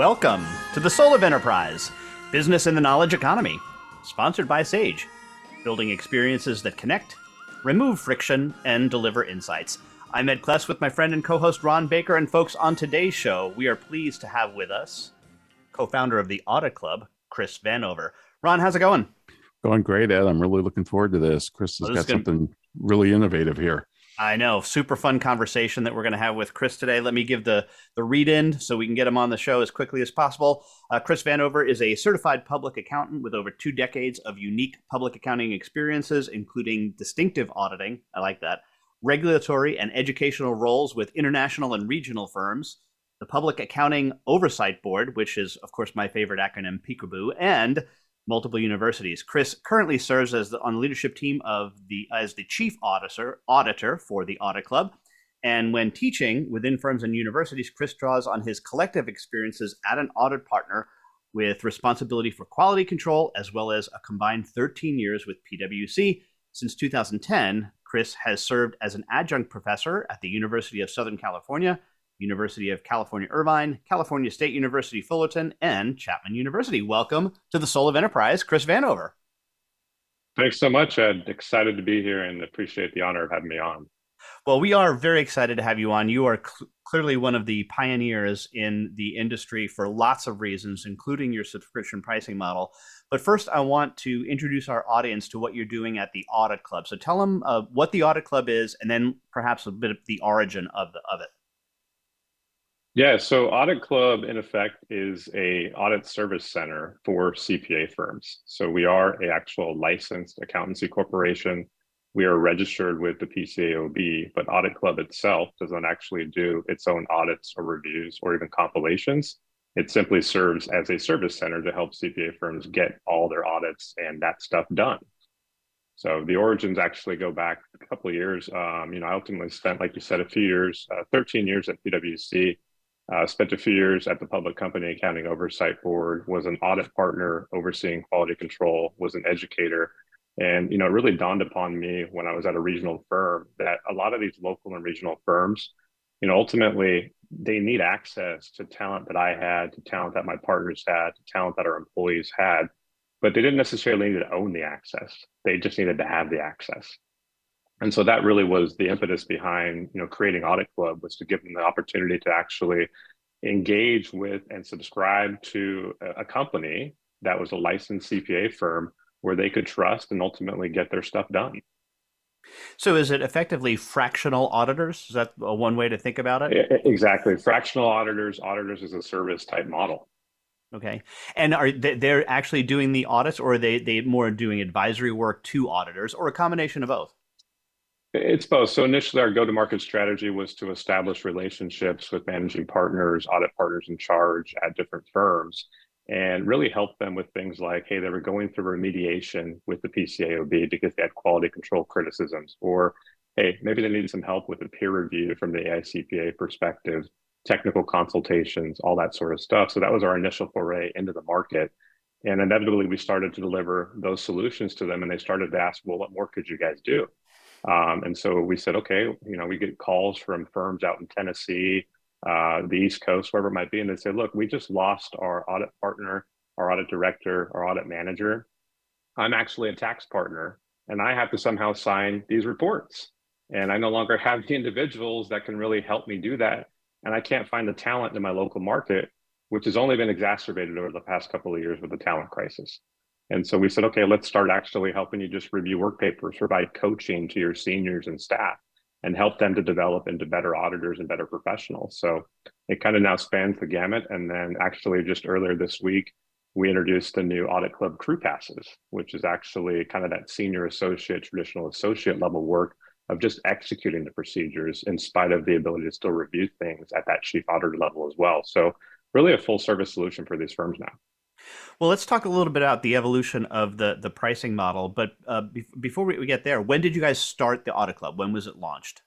Welcome to the Soul of Enterprise, Business in the Knowledge Economy, sponsored by Sage, building experiences that connect, remove friction, and deliver insights. I'm Ed Kless with my friend and co host Ron Baker, and folks, on today's show, we are pleased to have with us co founder of the Audit Club, Chris Vanover. Ron, how's it going? Going great, Ed. I'm really looking forward to this. Chris has well, got gonna... something really innovative here. I know. Super fun conversation that we're going to have with Chris today. Let me give the, the read in so we can get him on the show as quickly as possible. Uh, Chris Vanover is a certified public accountant with over two decades of unique public accounting experiences, including distinctive auditing. I like that. Regulatory and educational roles with international and regional firms, the Public Accounting Oversight Board, which is, of course, my favorite acronym, PICABOO, and multiple universities. Chris currently serves as the, on the leadership team of the as the chief auditor auditor for the Audit Club. And when teaching within firms and universities, Chris draws on his collective experiences at an audit partner with responsibility for quality control, as well as a combined 13 years with PwC. Since 2010, Chris has served as an adjunct professor at the University of Southern California University of California Irvine, California State University Fullerton, and Chapman University. Welcome to the Soul of Enterprise, Chris Vanover. Thanks so much, Ed. Excited to be here and appreciate the honor of having me on. Well, we are very excited to have you on. You are cl- clearly one of the pioneers in the industry for lots of reasons, including your subscription pricing model. But first, I want to introduce our audience to what you're doing at the Audit Club. So tell them uh, what the Audit Club is, and then perhaps a bit of the origin of the of it. Yeah, so Audit Club in effect is a audit service center for CPA firms. So we are a actual licensed accountancy corporation. We are registered with the PCAOB, but Audit Club itself does not actually do its own audits or reviews or even compilations. It simply serves as a service center to help CPA firms get all their audits and that stuff done. So the origins actually go back a couple of years. Um, you know, I ultimately spent, like you said, a few years, uh, 13 years at PwC uh, spent a few years at the Public Company Accounting Oversight Board, was an audit partner overseeing quality control, was an educator. And, you know, it really dawned upon me when I was at a regional firm that a lot of these local and regional firms, you know, ultimately they need access to talent that I had, to talent that my partners had, to talent that our employees had, but they didn't necessarily need to own the access. They just needed to have the access and so that really was the impetus behind you know creating audit club was to give them the opportunity to actually engage with and subscribe to a company that was a licensed cpa firm where they could trust and ultimately get their stuff done. So is it effectively fractional auditors? Is that one way to think about it? Exactly. Fractional auditors auditors as a service type model. Okay, and are they, they're actually doing the audits, or are they they more doing advisory work to auditors, or a combination of both? It's both. So initially, our go-to-market strategy was to establish relationships with managing partners, audit partners in charge at different firms, and really help them with things like, hey, they were going through remediation with the PCAOB because they had quality control criticisms, or hey, maybe they needed some help with a peer review from the AICPA perspective, technical consultations, all that sort of stuff. So that was our initial foray into the market. And inevitably, we started to deliver those solutions to them, and they started to ask, well, what more could you guys do? Um, and so we said, okay, you know, we get calls from firms out in Tennessee, uh, the East Coast, wherever it might be, and they say, look, we just lost our audit partner, our audit director, our audit manager. I'm actually a tax partner, and I have to somehow sign these reports. And I no longer have the individuals that can really help me do that. And I can't find the talent in my local market, which has only been exacerbated over the past couple of years with the talent crisis. And so we said, okay, let's start actually helping you just review work papers, provide coaching to your seniors and staff, and help them to develop into better auditors and better professionals. So it kind of now spans the gamut. And then actually, just earlier this week, we introduced the new Audit Club Crew Passes, which is actually kind of that senior associate, traditional associate level work of just executing the procedures in spite of the ability to still review things at that chief auditor level as well. So really a full service solution for these firms now. Well, let's talk a little bit about the evolution of the the pricing model. But uh, be- before we get there, when did you guys start the Audit Club? When was it launched?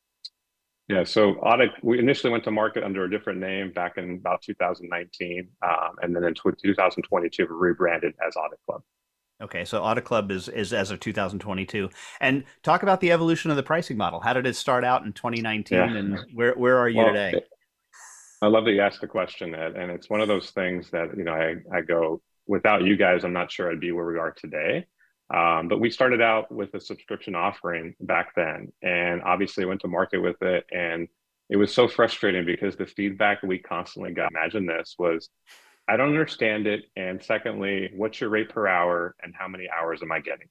Yeah, so Audit, we initially went to market under a different name back in about 2019, um, and then in 2022 we rebranded as Audit Club. Okay, so Audit Club is is as of 2022, and talk about the evolution of the pricing model. How did it start out in 2019, yeah. and where where are you well, today? I love that you asked the question, Ed, and it's one of those things that you know I I go without you guys, I'm not sure I'd be where we are today. Um, but we started out with a subscription offering back then, and obviously went to market with it. And it was so frustrating because the feedback we constantly got, imagine this, was I don't understand it. And secondly, what's your rate per hour and how many hours am I getting?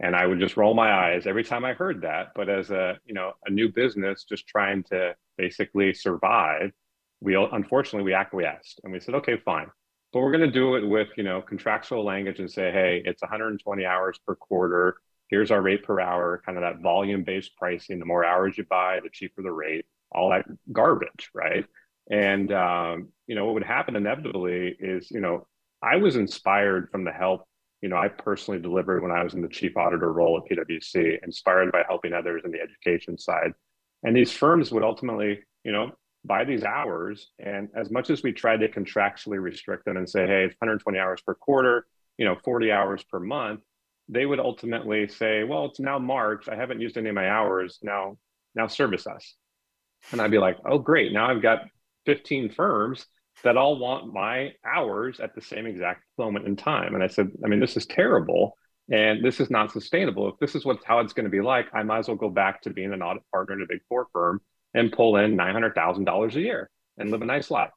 And I would just roll my eyes every time I heard that. But as a, you know, a new business just trying to basically survive, we unfortunately we acquiesced and we said, okay, fine but we're going to do it with you know contractual language and say hey it's 120 hours per quarter. Here's our rate per hour kind of that volume based pricing. The more hours you buy the cheaper the rate all that garbage right? And um, you know what would happen inevitably is you know i was inspired from the help you know i personally delivered when i was in the chief auditor role at pwc inspired by helping others in the education side. And these firms would ultimately you know by these hours. And as much as we tried to contractually restrict them and say, hey, it's 120 hours per quarter, you know, 40 hours per month, they would ultimately say, well, it's now March. I haven't used any of my hours. Now, now service us. And I'd be like, oh, great. Now I've got 15 firms that all want my hours at the same exact moment in time. And I said, I mean, this is terrible. And this is not sustainable. If this is what's how it's going to be like, I might as well go back to being an audit partner in a big four firm and pull in $900,000 a year and live a nice life.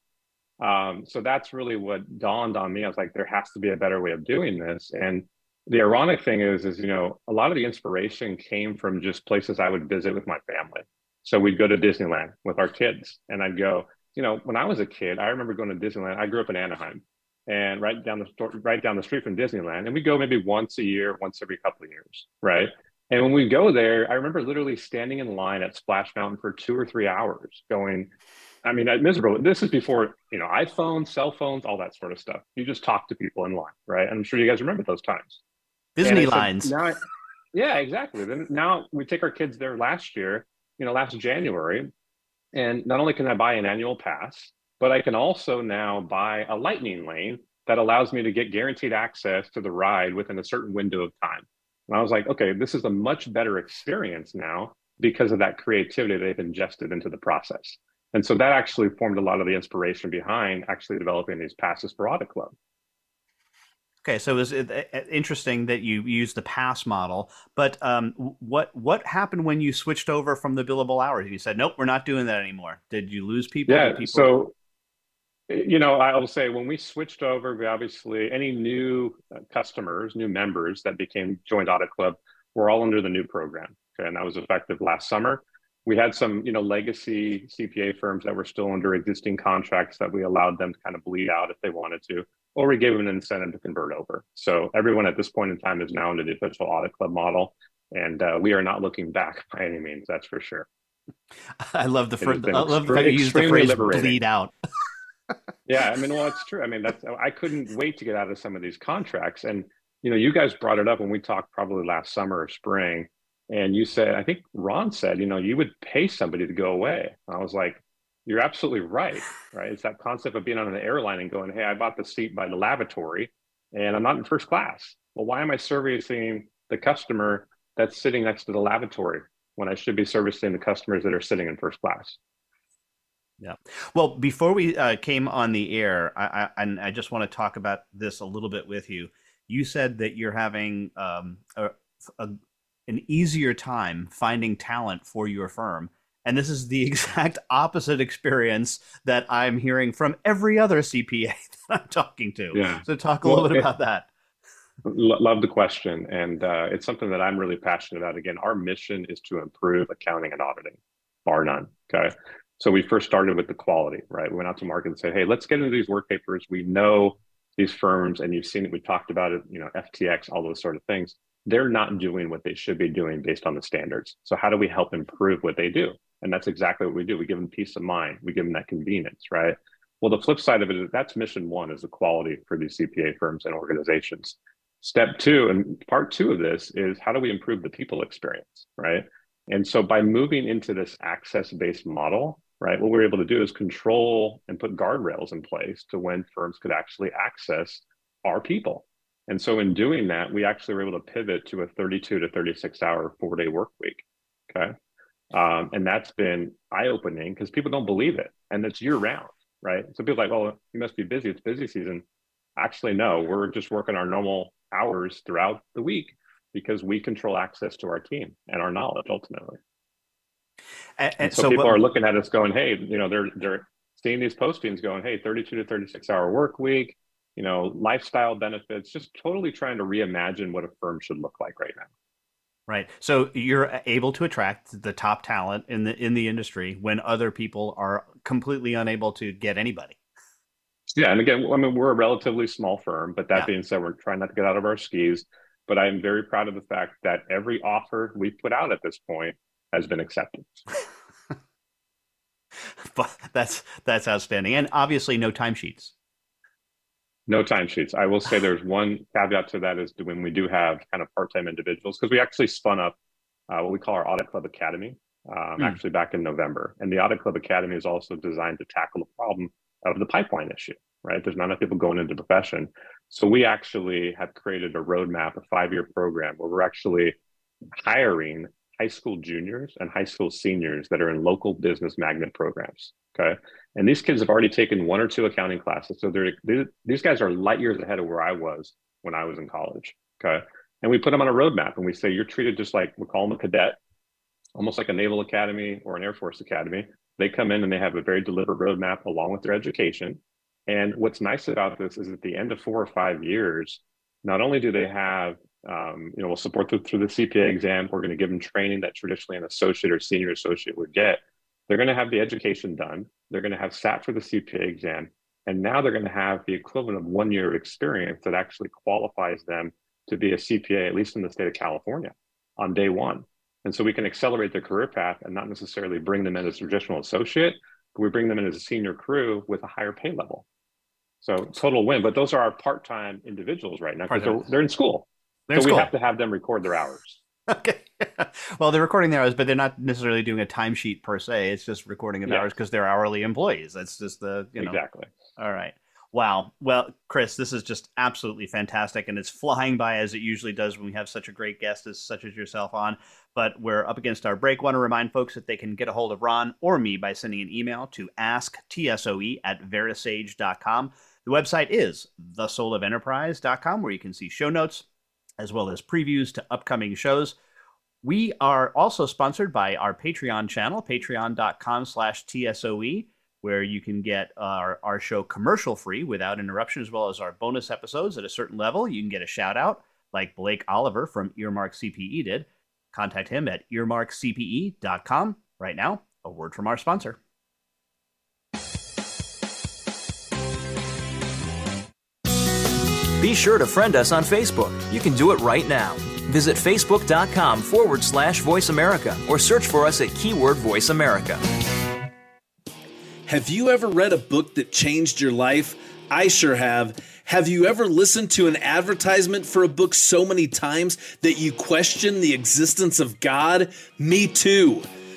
Um, so that's really what dawned on me. I was like, there has to be a better way of doing this. And the ironic thing is, is, you know, a lot of the inspiration came from just places I would visit with my family. So we'd go to Disneyland with our kids and I'd go, you know, when I was a kid, I remember going to Disneyland. I grew up in Anaheim and right down the right down the street from Disneyland. And we go maybe once a year, once every couple of years, right? And when we go there, I remember literally standing in line at Splash Mountain for two or three hours going, I mean, uh, miserable. This is before, you know, iPhones, cell phones, all that sort of stuff. You just talk to people in line, right? I'm sure you guys remember those times. Disney lines. Now, yeah, exactly. Then now we take our kids there last year, you know, last January. And not only can I buy an annual pass, but I can also now buy a lightning lane that allows me to get guaranteed access to the ride within a certain window of time. And I was like, okay, this is a much better experience now because of that creativity they've ingested into the process. And so that actually formed a lot of the inspiration behind actually developing these passes for Audit Club. Okay, so it was interesting that you used the pass model, but um, what what happened when you switched over from the billable hours? You said, "Nope, we're not doing that anymore." Did you lose people? Yeah. People... So you know, I'll say when we switched over, we obviously any new uh, customers, new members that became joined Audit Club were all under the new program. Okay, and that was effective last summer. We had some, you know, legacy CPA firms that were still under existing contracts that we allowed them to kind of bleed out if they wanted to, or we gave them an incentive to convert over. So everyone at this point in time is now under the official Audit Club model, and uh, we are not looking back by any means. That's for sure. I love the, fr- I love the fact you use the phrase. "bleed out." yeah, I mean, well, it's true. I mean, that's I couldn't wait to get out of some of these contracts, and you know, you guys brought it up when we talked probably last summer or spring, and you said, I think Ron said, you know, you would pay somebody to go away. I was like, you're absolutely right, right? It's that concept of being on an airline and going, hey, I bought the seat by the lavatory, and I'm not in first class. Well, why am I servicing the customer that's sitting next to the lavatory when I should be servicing the customers that are sitting in first class? Yeah. Well, before we uh, came on the air, I, I, and I just want to talk about this a little bit with you. You said that you're having um, a, a, an easier time finding talent for your firm. And this is the exact opposite experience that I'm hearing from every other CPA that I'm talking to. Yeah. So, talk a well, little bit it, about that. Love the question. And uh, it's something that I'm really passionate about. Again, our mission is to improve accounting and auditing, bar none. Okay. So we first started with the quality, right? We went out to market and said, hey, let's get into these work papers. We know these firms, and you've seen it. We talked about it, you know, FTX, all those sort of things. they're not doing what they should be doing based on the standards. So how do we help improve what they do? And that's exactly what we do. We give them peace of mind. We give them that convenience, right? Well, the flip side of it is that's mission one is the quality for these CPA firms and organizations. Step two, and part two of this is how do we improve the people experience, right? And so by moving into this access-based model, right, what we're able to do is control and put guardrails in place to when firms could actually access our people. And so in doing that, we actually were able to pivot to a 32 to 36 hour four day work week. Okay. Um, and that's been eye opening because people don't believe it and it's year round, right? So people are like, well, you must be busy. It's busy season. Actually, no, we're just working our normal hours throughout the week because we control access to our team and our knowledge ultimately. And, and so, so, people what, are looking at us going, hey, you know, they're they're seeing these postings going, hey, 32 to 36 hour work week, you know, lifestyle benefits, just totally trying to reimagine what a firm should look like right now. Right. So you're able to attract the top talent in the in the industry when other people are completely unable to get anybody. Yeah, and again, I mean, we're a relatively small firm, but that yeah. being said, we're trying not to get out of our skis. But I am very proud of the fact that every offer we put out at this point has been accepted. but that's that's outstanding, and obviously no timesheets. No timesheets. I will say there's one caveat to that is when we do have kind of part-time individuals, because we actually spun up uh, what we call our Audit Club Academy, um, mm. actually back in November. And the Audit Club Academy is also designed to tackle the problem of the pipeline issue, right? There's not enough people going into the profession. So we actually have created a roadmap, a five-year program where we're actually hiring high school juniors and high school seniors that are in local business magnet programs. Okay. And these kids have already taken one or two accounting classes. So they're, these guys are light years ahead of where I was when I was in college. Okay. And we put them on a roadmap and we say, you're treated just like we call them a cadet, almost like a Naval Academy or an Air Force Academy. They come in and they have a very deliberate roadmap along with their education. And what's nice about this is at the end of four or five years, not only do they have, um, you know, we'll support them through the CPA exam, we're going to give them training that traditionally an associate or senior associate would get. They're going to have the education done. They're going to have sat for the CPA exam. And now they're going to have the equivalent of one year of experience that actually qualifies them to be a CPA, at least in the state of California, on day one. And so we can accelerate their career path and not necessarily bring them in as a traditional associate, but we bring them in as a senior crew with a higher pay level. So total win. But those are our part-time individuals right now because they're, they're in school. So we have to have them record their hours. Okay. well, they're recording their hours, but they're not necessarily doing a timesheet per se. It's just recording of yeah. hours because they're hourly employees. That's just the you know. Exactly. All right. Wow. Well, Chris, this is just absolutely fantastic, and it's flying by as it usually does when we have such a great guest as such as yourself on. But we're up against our break. Want to remind folks that they can get a hold of Ron or me by sending an email to asktsoe at verasage.com. The website is thesoulofenterprise.com, where you can see show notes as well as previews to upcoming shows. We are also sponsored by our Patreon channel, patreon.com slash TSOE, where you can get our, our show commercial free without interruption, as well as our bonus episodes at a certain level. You can get a shout out like Blake Oliver from Earmark CPE did. Contact him at earmarkcpe.com. Right now, a word from our sponsor. Be sure to friend us on Facebook. You can do it right now. Visit facebook.com forward slash voice America or search for us at keyword voice America. Have you ever read a book that changed your life? I sure have. Have you ever listened to an advertisement for a book so many times that you question the existence of God? Me too.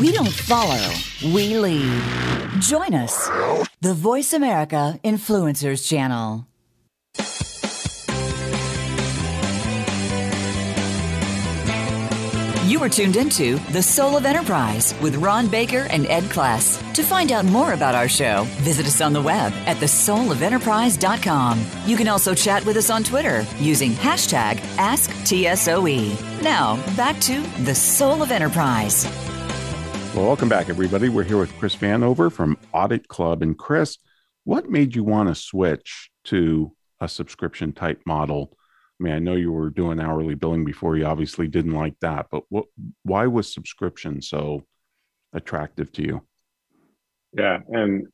We don't follow, we lead. Join us, the Voice America Influencers Channel. You are tuned into The Soul of Enterprise with Ron Baker and Ed Kless. To find out more about our show, visit us on the web at thesoulofenterprise.com. You can also chat with us on Twitter using hashtag AskTSOE. Now, back to The Soul of Enterprise. Well, welcome back, everybody. We're here with Chris Vanover from Audit Club. And Chris, what made you want to switch to a subscription type model I mean, I know you were doing hourly billing before. You obviously didn't like that, but what? Why was subscription so attractive to you? Yeah, and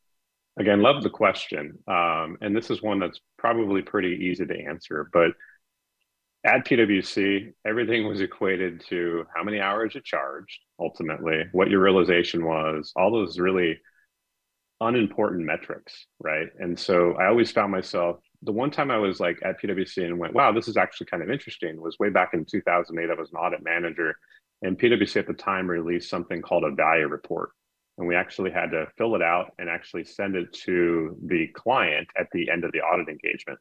again, love the question. Um, and this is one that's probably pretty easy to answer. But at PwC, everything was equated to how many hours you charged ultimately, what your realization was, all those really unimportant metrics, right? And so I always found myself the one time I was like at PwC and went, wow, this is actually kind of interesting was way back in 2008. I was an audit manager, and PwC at the time released something called a value report. And we actually had to fill it out and actually send it to the client at the end of the audit engagement.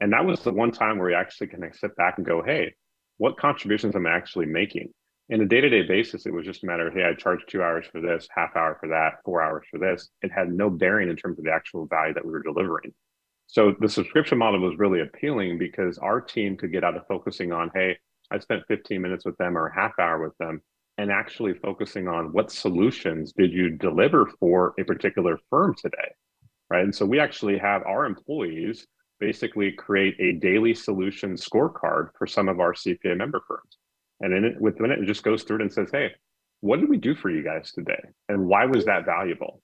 And that was the one time where we actually can sit back and go, hey, what contributions am I actually making? In a day-to-day basis, it was just a matter of, hey, I charge two hours for this, half hour for that, four hours for this. It had no bearing in terms of the actual value that we were delivering. So the subscription model was really appealing because our team could get out of focusing on, hey, I spent 15 minutes with them or a half hour with them, and actually focusing on what solutions did you deliver for a particular firm today, right? And so we actually have our employees basically create a daily solution scorecard for some of our CPA member firms. And in it, within it, it just goes through it and says, hey, what did we do for you guys today? And why was that valuable?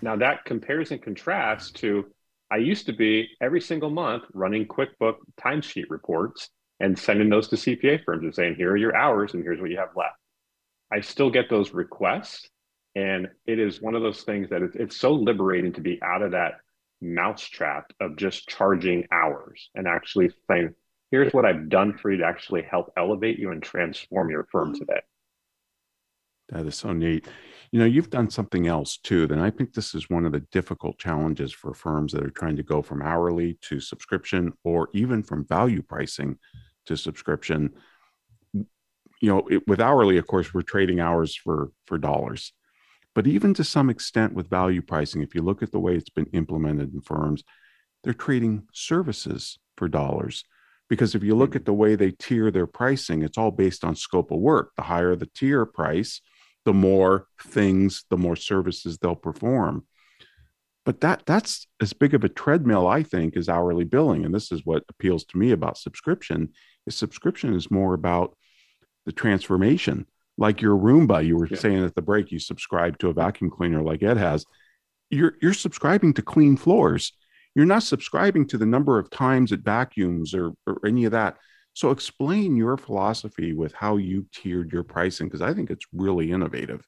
Now that compares and contrasts to I used to be every single month running QuickBook timesheet reports and sending those to CPA firms and saying, here are your hours and here's what you have left. I still get those requests. And it is one of those things that it's, it's so liberating to be out of that mousetrap of just charging hours and actually saying, here's what I've done for you to actually help elevate you and transform your firm today. That is so neat. You know, you've done something else too. Then I think this is one of the difficult challenges for firms that are trying to go from hourly to subscription or even from value pricing to subscription. You know, it, with hourly, of course, we're trading hours for for dollars. But even to some extent with value pricing, if you look at the way it's been implemented in firms, they're trading services for dollars. Because if you look at mm-hmm. the way they tier their pricing, it's all based on scope of work. The higher the tier price, the more things, the more services they'll perform. But that that's as big of a treadmill, I think, as hourly billing. And this is what appeals to me about subscription is subscription is more about the transformation. Like your Roomba, you were yeah. saying at the break, you subscribe to a vacuum cleaner like Ed has. You're you're subscribing to clean floors. You're not subscribing to the number of times it vacuums or, or any of that. So explain your philosophy with how you tiered your pricing because I think it's really innovative.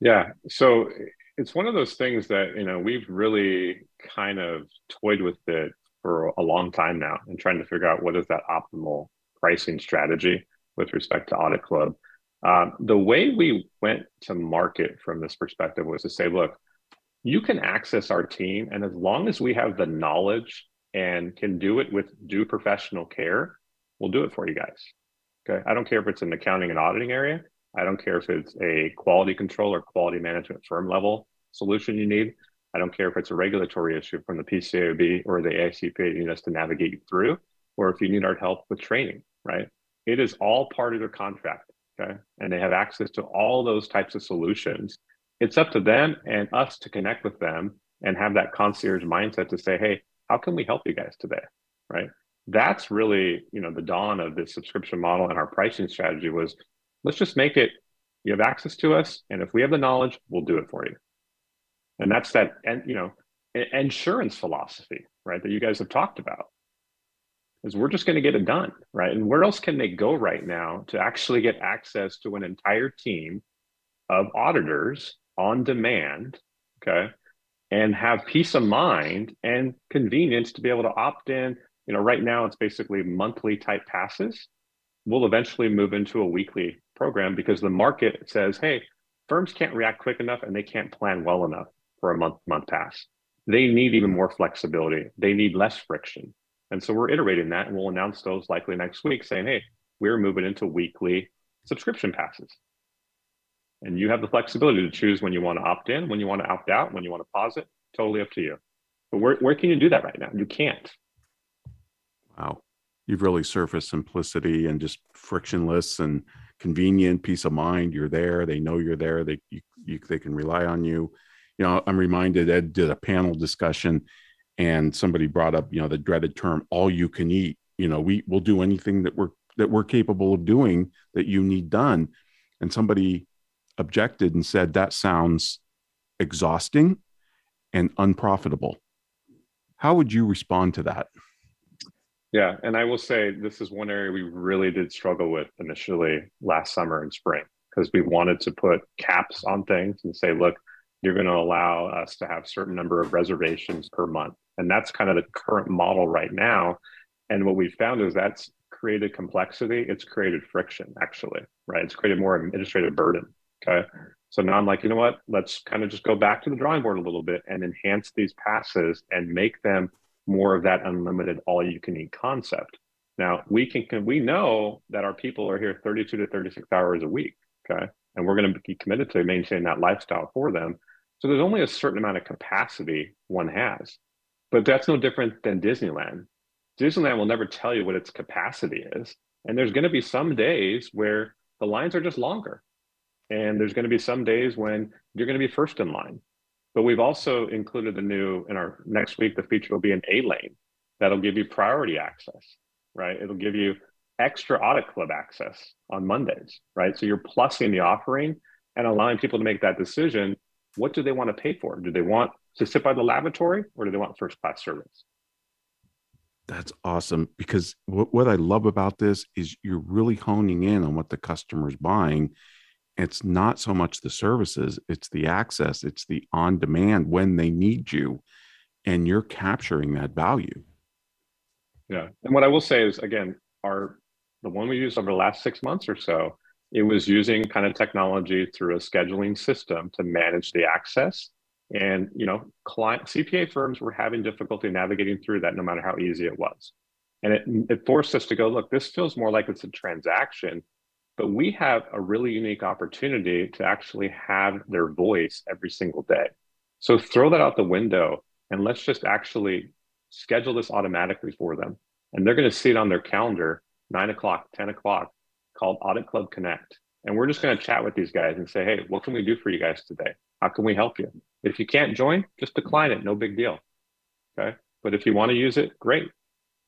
Yeah. So it's one of those things that, you know, we've really kind of toyed with it for a long time now and trying to figure out what is that optimal pricing strategy with respect to Audit Club. Um, the way we went to market from this perspective was to say, look, you can access our team, and as long as we have the knowledge and can do it with due professional care, we'll do it for you guys. Okay. I don't care if it's an accounting and auditing area. I don't care if it's a quality control or quality management firm level solution you need. I don't care if it's a regulatory issue from the PCAOB or the AICPA you need us to navigate you through, or if you need our help with training, right? It is all part of their contract. Okay. And they have access to all those types of solutions. It's up to them and us to connect with them and have that concierge mindset to say, hey, how can we help you guys today right that's really you know the dawn of this subscription model and our pricing strategy was let's just make it you have access to us and if we have the knowledge we'll do it for you and that's that and you know insurance philosophy right that you guys have talked about is we're just going to get it done, right? And where else can they go right now to actually get access to an entire team of auditors on demand, okay, and have peace of mind and convenience to be able to opt in. You know, right now it's basically monthly type passes. We'll eventually move into a weekly program because the market says, hey, firms can't react quick enough and they can't plan well enough for a month month pass. They need even more flexibility. They need less friction. And so we're iterating that and we'll announce those likely next week saying, hey, we're moving into weekly subscription passes. And you have the flexibility to choose when you want to opt in, when you want to opt out, when you want to pause it. Totally up to you. But where, where can you do that right now? You can't. Wow. You've really surfaced simplicity and just frictionless and convenient peace of mind. You're there. They know you're there. They, you, you, they can rely on you. You know, I'm reminded Ed did a panel discussion and somebody brought up, you know, the dreaded term all you can eat. You know, we will do anything that we're that we're capable of doing that you need done. And somebody objected and said that sounds exhausting and unprofitable. How would you respond to that? Yeah, and I will say this is one area we really did struggle with initially last summer and spring because we wanted to put caps on things and say, look, you're going to allow us to have certain number of reservations per month. And that's kind of the current model right now. And what we found is that's created complexity. It's created friction, actually, right? It's created more administrative burden. Okay. So now I'm like, you know what? Let's kind of just go back to the drawing board a little bit and enhance these passes and make them more of that unlimited all you can eat concept. Now we can, can we know that our people are here 32 to 36 hours a week. Okay. And we're going to be committed to maintaining that lifestyle for them. So there's only a certain amount of capacity one has. But that's no different than Disneyland. Disneyland will never tell you what its capacity is. And there's going to be some days where the lines are just longer. And there's going to be some days when you're going to be first in line. But we've also included the new in our next week, the feature will be an A lane that'll give you priority access, right? It'll give you extra audit club access on Mondays, right? So you're plussing the offering and allowing people to make that decision. What do they want to pay for? Do they want to sit by the lavatory or do they want first class service? That's awesome because what, what I love about this is you're really honing in on what the customer's buying. It's not so much the services, it's the access, it's the on demand when they need you, and you're capturing that value. Yeah. And what I will say is again, our the one we used over the last six months or so, it was using kind of technology through a scheduling system to manage the access and you know, client CPA firms were having difficulty navigating through that, no matter how easy it was. And it, it forced us to go, look, this feels more like it's a transaction, but we have a really unique opportunity to actually have their voice every single day. So throw that out the window and let's just actually schedule this automatically for them. And they're going to see it on their calendar, nine o'clock, 10 o'clock, called Audit Club Connect. And we're just going to chat with these guys and say, hey, what can we do for you guys today? How can we help you? If you can't join, just decline it. No big deal. Okay. But if you want to use it, great.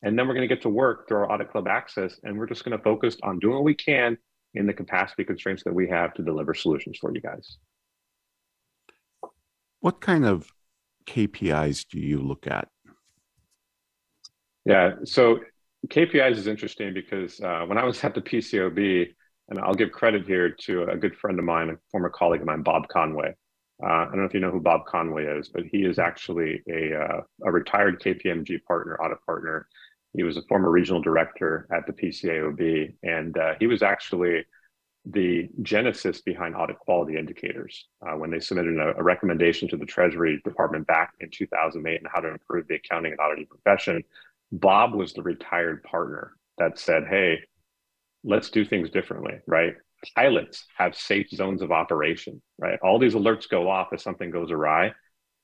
And then we're going to get to work through our Audit Club access. And we're just going to focus on doing what we can in the capacity constraints that we have to deliver solutions for you guys. What kind of KPIs do you look at? Yeah. So KPIs is interesting because uh, when I was at the PCOB, and I'll give credit here to a good friend of mine, a former colleague of mine, Bob Conway. Uh, I don't know if you know who Bob Conway is, but he is actually a, uh, a retired KPMG partner, audit partner. He was a former regional director at the PCAOB, and uh, he was actually the genesis behind audit quality indicators uh, when they submitted a, a, recommendation to the Treasury Department back in 2008 on how to improve the accounting and auditing profession. Bob was the retired partner that said, "Hey, let's do things differently." Right? Pilots have safe zones of operation, right? All these alerts go off if something goes awry.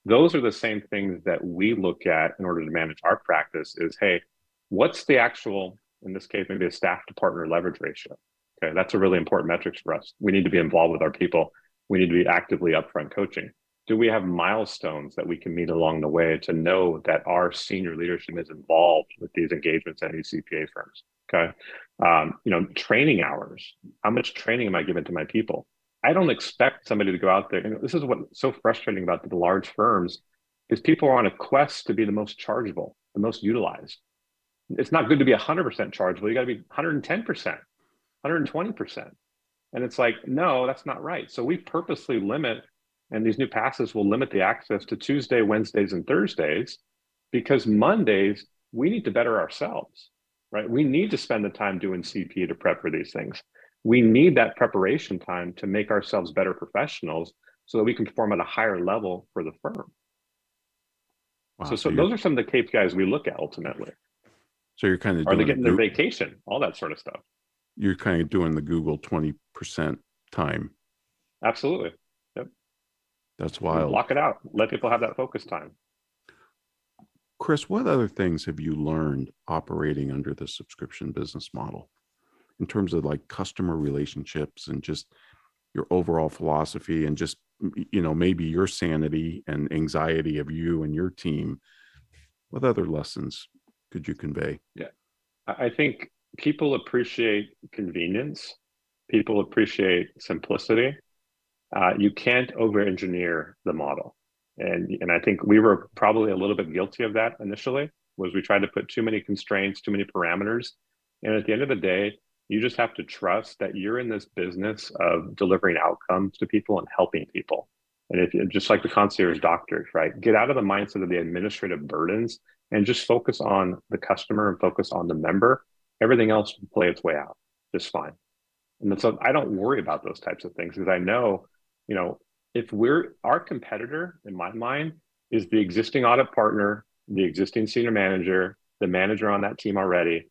Those are the same things that we look at in order to manage our practice is, hey, what's the actual, in this case, maybe a staff to partner leverage ratio? Okay, that's a really important metric for us. We need to be involved with our people. We need to be actively upfront coaching. Do we have milestones that we can meet along the way to know that our senior leadership is involved with these engagements at these CPA firms? Okay. Um, you know, training hours. How much training am I giving to my people? I don't expect somebody to go out there. This is what's so frustrating about the large firms is people are on a quest to be the most chargeable, the most utilized. it's not good to be 100% chargeable. You got to be 110%, 120%. And it's like, no, that's not right. So we purposely limit, and these new passes will limit the access to Tuesday, Wednesdays, and Thursdays because Mondays, we need to better ourselves, right? We need to spend the time doing CP to prep for these things. We need that preparation time to make ourselves better professionals so that we can perform at a higher level for the firm. Wow, so, so, so those are some of the KPIs we look at ultimately. So you're kind of are they getting their vacation, all that sort of stuff. You're kind of doing the Google twenty percent time. Absolutely. Yep. That's wild. Lock it out. Let people have that focus time. Chris, what other things have you learned operating under the subscription business model? In terms of like customer relationships and just your overall philosophy and just you know maybe your sanity and anxiety of you and your team what other lessons could you convey? Yeah. I think people appreciate convenience. People appreciate simplicity. Uh, you can't over engineer the model and and i think we were probably a little bit guilty of that initially was we tried to put too many constraints too many parameters. And at the end of the day you just have to trust that you're in this business of delivering outcomes to people and helping people. And if you just like the concierge doctors right? Get out of the mindset of the administrative burdens and just focus on the customer and focus on the member. Everything else will play its way out just fine. And so i don't worry about those types of things because i know you know if we're our competitor in my mind is the existing audit partner the existing senior manager the manager on that team already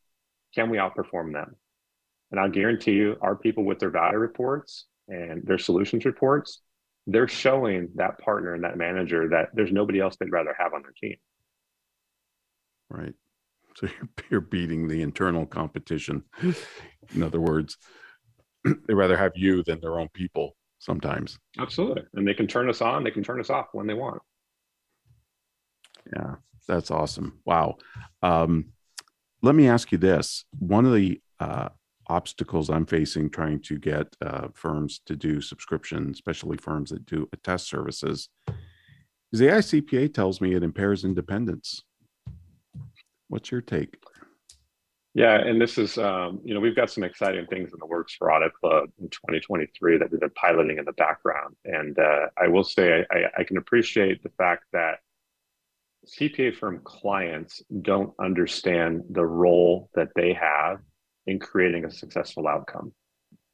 can we outperform them? And i'll guarantee you our people with their value reports and their solutions reports they're showing that partner and that manager that there's nobody else they'd rather have on their team. Right. So you're, you're beating the internal competition. In other words they'd rather have you than their own people sometimes. Absolutely. And they can turn us on, they can turn us off when they want. Yeah, that's awesome. Wow. Um, let me ask you this one of the uh, obstacles I'm facing trying to get uh, firms to do subscription, especially firms that do attest services, is the AICPA tells me it impairs independence. What's your take? Yeah, and this is, um, you know, we've got some exciting things in the works for Audit Club in 2023 that we've been piloting in the background. And uh, I will say, I, I can appreciate the fact that CPA firm clients don't understand the role that they have in creating a successful outcome.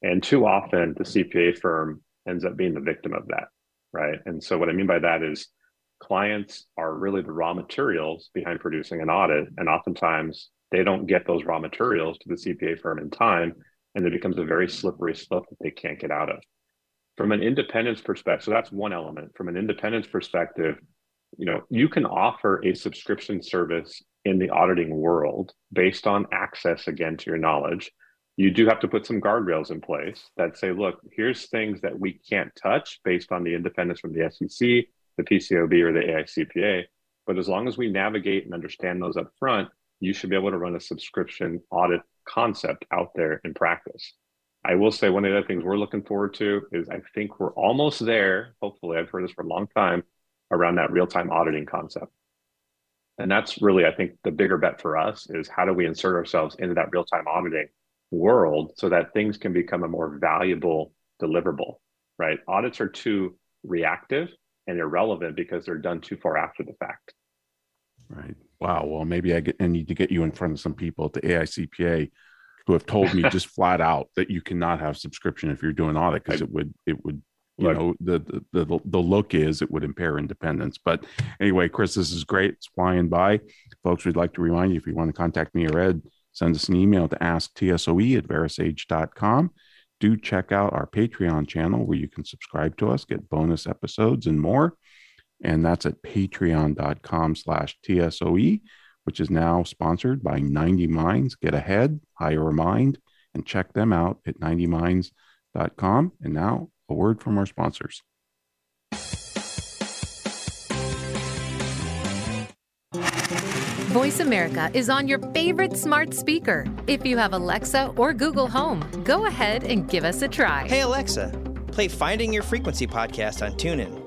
And too often, the CPA firm ends up being the victim of that, right? And so, what I mean by that is clients are really the raw materials behind producing an audit. And oftentimes, they don't get those raw materials to the CPA firm in time, and it becomes a very slippery slope that they can't get out of. From an independence perspective, so that's one element. From an independence perspective, you know, you can offer a subscription service in the auditing world based on access again to your knowledge. You do have to put some guardrails in place that say, look, here's things that we can't touch based on the independence from the SEC, the PCOB, or the AICPA. But as long as we navigate and understand those up front, you should be able to run a subscription audit concept out there in practice. I will say one of the things we're looking forward to is I think we're almost there. Hopefully, I've heard this for a long time around that real time auditing concept. And that's really, I think, the bigger bet for us is how do we insert ourselves into that real time auditing world so that things can become a more valuable deliverable, right? Audits are too reactive and irrelevant because they're done too far after the fact. Right. Wow. Well, maybe I, get, I need to get you in front of some people at the AICPA who have told me just flat out that you cannot have subscription if you're doing audit because it would it would you know the, the the the look is it would impair independence. But anyway, Chris, this is great. It's flying by, folks. We'd like to remind you if you want to contact me or Ed, send us an email to asktsoe at verasage.com. Do check out our Patreon channel where you can subscribe to us, get bonus episodes and more and that's at patreon.com slash tsoe which is now sponsored by 90 minds get ahead hire a mind and check them out at 90minds.com and now a word from our sponsors Voice America is on your favorite smart speaker. If you have Alexa or Google Home, go ahead and give us a try. Hey, Alexa, play Finding Your Frequency podcast on TuneIn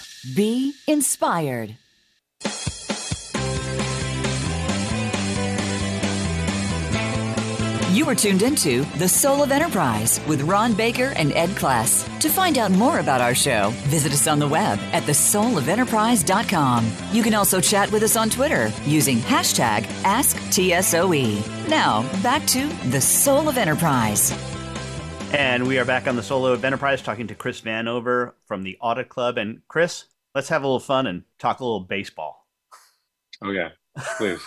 Be inspired. You are tuned into The Soul of Enterprise with Ron Baker and Ed Kless. To find out more about our show, visit us on the web at thesoulofenterprise.com. You can also chat with us on Twitter using hashtag AskTSOE. Now, back to The Soul of Enterprise. And we are back on the Soul of Enterprise talking to Chris Vanover from the AuditClub. And Chris, let's have a little fun and talk a little baseball. Okay, please.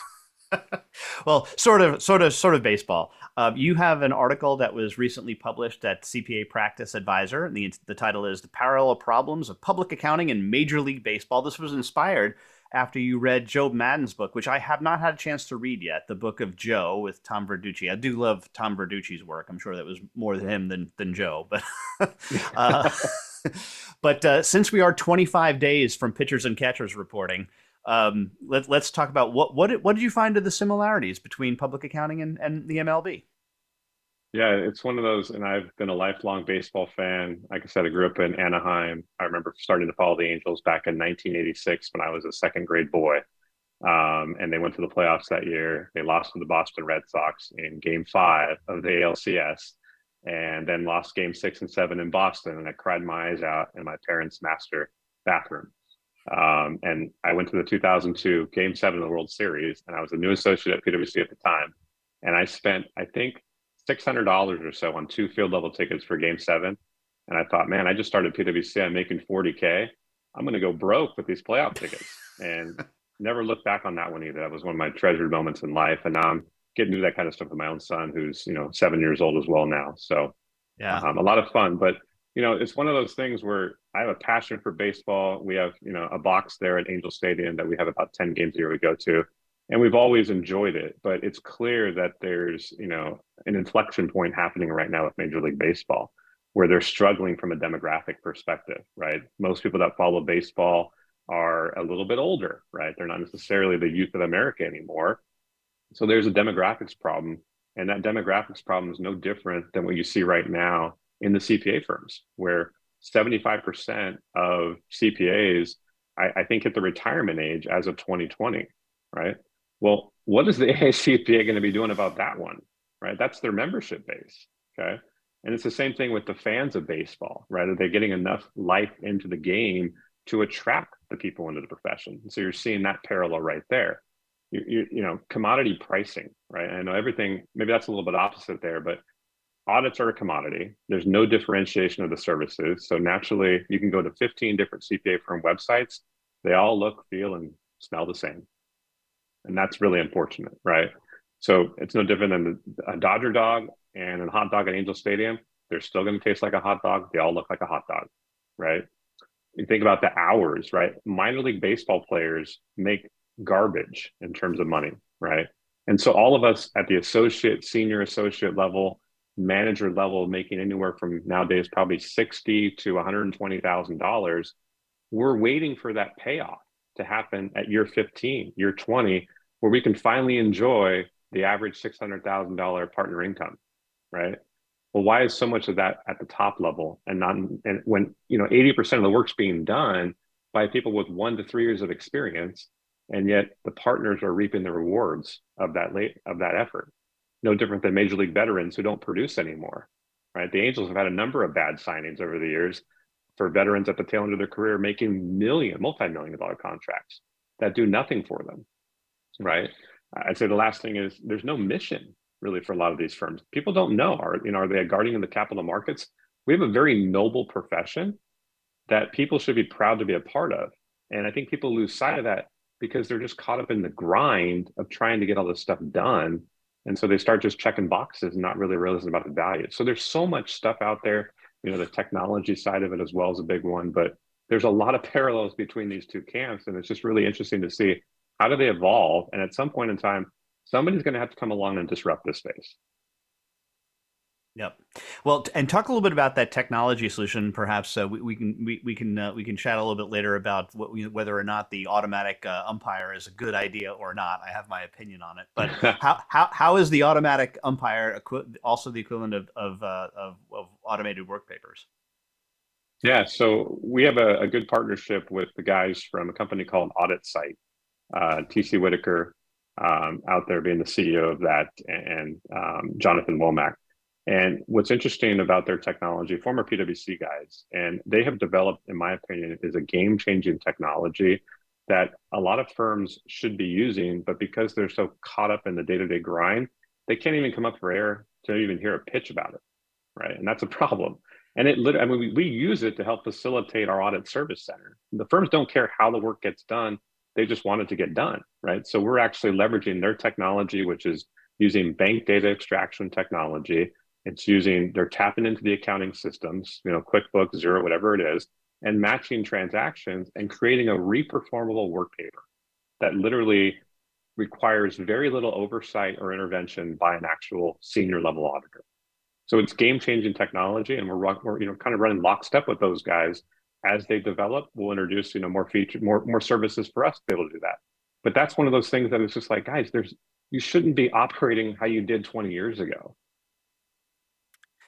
well, sort of, sort of, sort of baseball. Um, you have an article that was recently published at CPA Practice Advisor. and The, the title is The Parallel Problems of Public Accounting in Major League Baseball. This was inspired after you read Joe Maddon's book, which I have not had a chance to read yet, the book of Joe with Tom Verducci. I do love Tom Verducci's work. I'm sure that was more than him than, than Joe. But, uh, but uh, since we are 25 days from pitchers and catchers reporting, um, let, us talk about what what did, what did you find of the similarities between public accounting and, and the MLB? Yeah, it's one of those, and I've been a lifelong baseball fan. Like I said, I grew up in Anaheim. I remember starting to follow the Angels back in 1986 when I was a second grade boy. Um, and they went to the playoffs that year. They lost to the Boston Red Sox in game five of the ALCS, and then lost game six and seven in Boston. And I cried my eyes out in my parents' master bathroom. Um, and I went to the 2002 Game Seven of the World Series, and I was a new associate at PwC at the time. And I spent, I think, six hundred dollars or so on two field level tickets for Game Seven. And I thought, man, I just started PwC. I'm making 40k. I'm going to go broke with these playoff tickets, and never looked back on that one either. That was one of my treasured moments in life. And now I'm getting to do that kind of stuff with my own son, who's you know seven years old as well now. So yeah, um, a lot of fun. But you know, it's one of those things where I have a passion for baseball. We have, you know, a box there at Angel Stadium that we have about 10 games a year we go to. And we've always enjoyed it, but it's clear that there's, you know, an inflection point happening right now with Major League Baseball where they're struggling from a demographic perspective, right? Most people that follow baseball are a little bit older, right? They're not necessarily the youth of America anymore. So there's a demographics problem. And that demographics problem is no different than what you see right now in the CPA firms, where 75% of CPAs, I, I, think, hit the retirement age as of 2020, right? Well, what is the AICPA going to be doing about that one, right? That's their membership base, okay? And it's the same thing with the fans of baseball, right? Are they getting enough life into the game to attract the people into the profession? So you're seeing that parallel right there. You, you, know, commodity pricing, right? I know everything, maybe that's a little bit opposite there, but audits are a commodity. There's no differentiation of the services. So naturally, you can go to 15 different CPA firm websites. They all look, feel, and smell the same. And that's really unfortunate, right? So it's no different than a Dodger dog and a hot dog at Angel Stadium. They're still going to taste like a hot dog. They all look like a hot dog, right? You think about the hours, right? Minor league baseball players make garbage in terms of money, right? And so all of us at the associate, senior associate level, manager level making anywhere from nowadays probably 60 to 120,000 dollars we're waiting for that payoff to happen at year 15 year 20 where we can finally enjoy the average $600,000 partner income right well, why is so much of that at the top level and not and when you know 80% of the work's being done by people with one to three years of experience, and yet the partners are reaping the rewards of that late of that effort. No different than major league veterans who don't produce anymore. Right. The Angels have had a number of bad signings over the years for veterans at the tail end of their career making million, multi-million dollar contracts that do nothing for them. Right. I'd say the last thing is there's no mission really for a lot of these firms. People don't know are you know are they a guardian of the capital markets? We have a very noble profession that people should be proud to be a part of, and I think people lose sight of that because they're just caught up in the grind of trying to get all this stuff done, and so they start just checking boxes and not really realizing about the value. So there's so much stuff out there. You know, the technology side of it as well is a big one, but there's a lot of parallels between these two camps, and it's just really interesting to see how do they evolve, and at some point in time somebody's going to have to come along and disrupt this space. Yep. Well, and talk a little bit about that technology solution. Perhaps uh, we, we, can we, we can uh, we can chat a little bit later about what we, whether or not the automatic uh, umpire is a good idea or not. I have my opinion on it. But how, how, how is the automatic umpire also the equivalent of of, uh, of, of automated work papers? Yeah. So we have a, a, good partnership with the guys from a company called AuditSight. Uh, TC Whitaker um, out there being the CEO of that, and um, Jonathan Womack. And what's interesting about their technology, former PwC guys, and they have developed, in my opinion, is a game changing technology that a lot of firms should be using, but because they're so caught up in the day to day grind, they can't even come up for air to even hear a pitch about it. Right. And that's a problem. And it, literally, I mean, we, we use it to help facilitate our audit service center. The firms don't care how the work gets done they just want it to get done, right? So we're actually leveraging their technology, which is using bank data extraction technology. It's using, they're tapping into the accounting systems, you know, QuickBooks, Xero, whatever it is, and matching transactions and creating a reperformable work paper that literally requires very little oversight or intervention by an actual senior level auditor. So it's game changing technology, and we're, we're you know kind of running lockstep with those guys as they develop, we'll introduce you know more feature, more more services for us to be able to do that. But that's one of those things that is just like, guys, there's you shouldn't be operating how you did 20 years ago.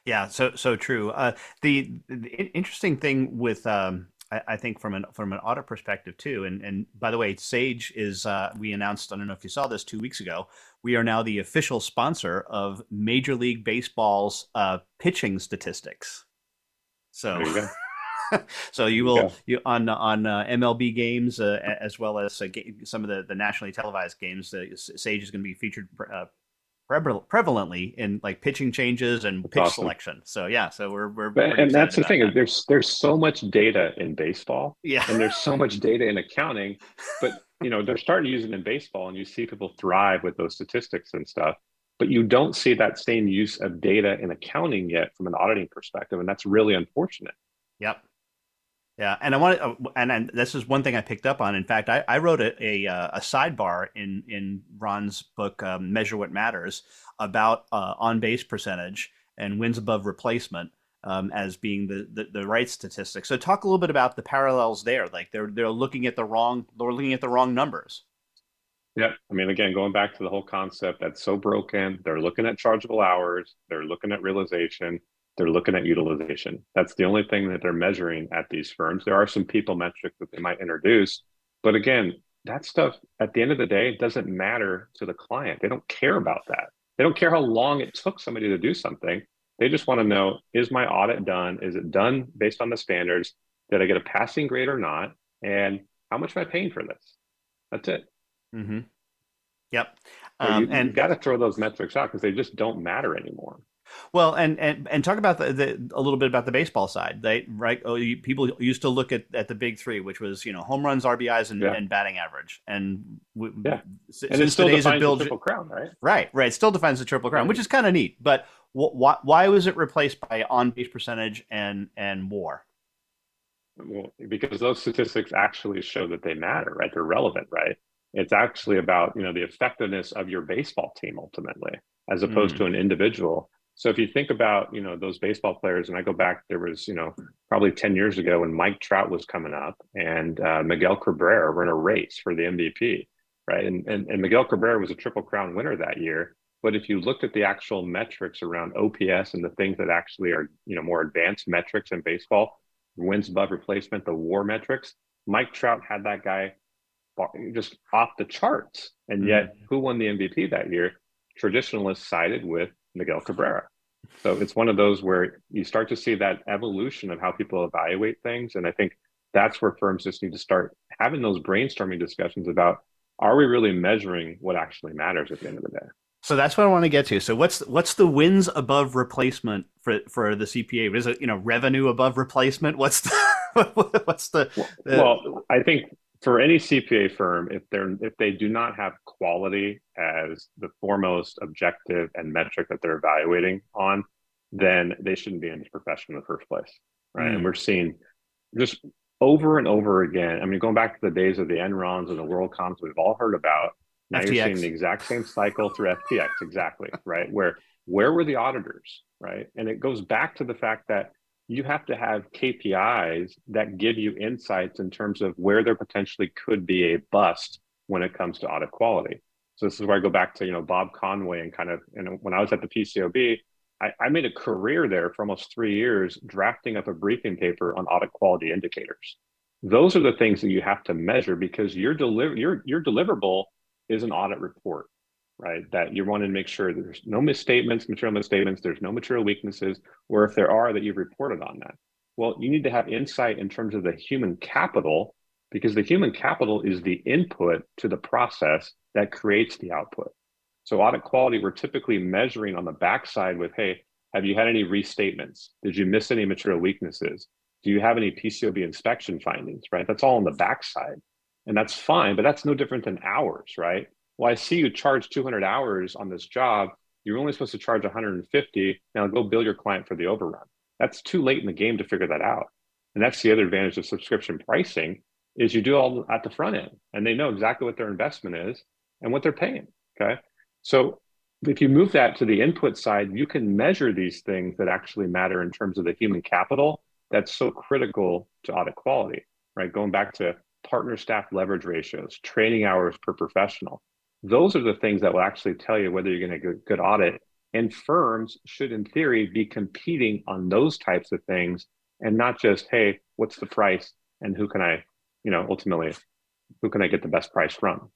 Yeah, so so true. Uh, the, the interesting thing with um, I, I, think from an from an audit perspective too, and and by the way, Sage is uh, we announced. I don't know if you saw this two weeks ago. We are now the official sponsor of Major League Baseball's uh, pitching statistics. So. so you will yeah. you on on uh, MLB games uh, as well as uh, some of the, the nationally televised games. Sage is going to be featured uh, prevalently in like pitching changes and pitch awesome. selection. So yeah, so we're we're, we're and that's the thing. That. There's there's so much data in baseball. Yeah, and there's so much data in accounting, but you know they're starting to use it in baseball, and you see people thrive with those statistics and stuff. But you don't see that same use of data in accounting yet from an auditing perspective, and that's really unfortunate. Yep. Yeah, and I want to, uh, and, and this is one thing I picked up on. In fact, I, I wrote a, a, uh, a sidebar in in Ron's book, um, "Measure What Matters," about uh, on base percentage and wins above replacement um, as being the, the, the right statistic. So, talk a little bit about the parallels there. Like they're they're looking at the wrong they're looking at the wrong numbers. Yeah, I mean, again, going back to the whole concept that's so broken. They're looking at chargeable hours. They're looking at realization they're looking at utilization. That's the only thing that they're measuring at these firms. There are some people metrics that they might introduce, but again, that stuff at the end of the day doesn't matter to the client. They don't care about that. They don't care how long it took somebody to do something. They just want to know is my audit done? Is it done based on the standards? Did I get a passing grade or not? And how much am I paying for this? That's it. Mm-hmm. Yep. So um, you, and got to throw those metrics out because they just don't matter anymore. Well, and and and talk about the, the a little bit about the baseball side. They right. Oh, you, people used to look at, at the big three, which was you know home runs, RBIs, and, yeah. and batting average. And we, yeah, and it still defines Bill, the triple crown, right? Right, right. It still defines the triple crown, which is kind of neat. But why why was it replaced by on base percentage and and WAR? Well, because those statistics actually show that they matter, right? They're relevant, right? It's actually about you know the effectiveness of your baseball team ultimately, as opposed mm. to an individual so if you think about, you know, those baseball players, and I go back, there was, you know, probably 10 years ago when Mike Trout was coming up and uh, Miguel Cabrera were in a race for the MVP, right? And, and, and Miguel Cabrera was a Triple Crown winner that year. But if you looked at the actual metrics around OPS and the things that actually are, you know, more advanced metrics in baseball, wins above replacement, the WAR metrics, Mike Trout had that guy just off the charts. And mm-hmm. yet, who won the MVP that year? Traditionalists sided with Miguel Cabrera. So it's one of those where you start to see that evolution of how people evaluate things. And I think that's where firms just need to start having those brainstorming discussions about are we really measuring what actually matters at the end of the day? So that's what I want to get to. So what's what's the wins above replacement for for the CPA? Is it you know revenue above replacement? What's the what's the, the well? I think for any CPA firm, if they're if they do not have quality as the foremost objective and metric that they're evaluating on, then they shouldn't be in this profession in the first place, right? Mm. And we're seeing just over and over again. I mean, going back to the days of the Enrons and the WorldComs we've all heard about. Now FTX. you're seeing the exact same cycle through FTX, exactly, right? Where where were the auditors, right? And it goes back to the fact that you have to have KPIs that give you insights in terms of where there potentially could be a bust when it comes to audit quality. So this is where I go back to you know Bob Conway and kind of and when I was at the PCAOB, I, I made a career there for almost three years drafting up a briefing paper on audit quality indicators. Those are the things that you have to measure because your deliver your your deliverable is an audit report right? That you want to make sure there's no misstatements, material misstatements, there's no material weaknesses, or if there are, that you've reported on that. Well, you need to have insight in terms of the human capital because the human capital is the input to the process that creates the output. So, audit quality, we're typically measuring on the backside with, hey, have you had any restatements? Did you miss any material weaknesses? Do you have any PCAOB inspection findings, right? That's all on the backside. And that's fine, but that's no different than ours, right? Well, I see you charge 200 hours on this job. You're only supposed to charge 150. Now go bill your client for the overrun. That's too late in the game to figure that out. And that's the other advantage of subscription pricing is you do all at the front end and they know exactly what their investment is and what they're paying. Okay. So if you move that to the input side, you can measure these things that actually matter in terms of the human capital that's so critical to audit quality, right? Going back to partner staff leverage ratios, training hours per professional, those are the things that will actually tell you whether you're going to get good audit. And firms should, in theory, be competing on those types of things and not just, hey, what's the price and who can I, you know, ultimately, who can I get the best price from?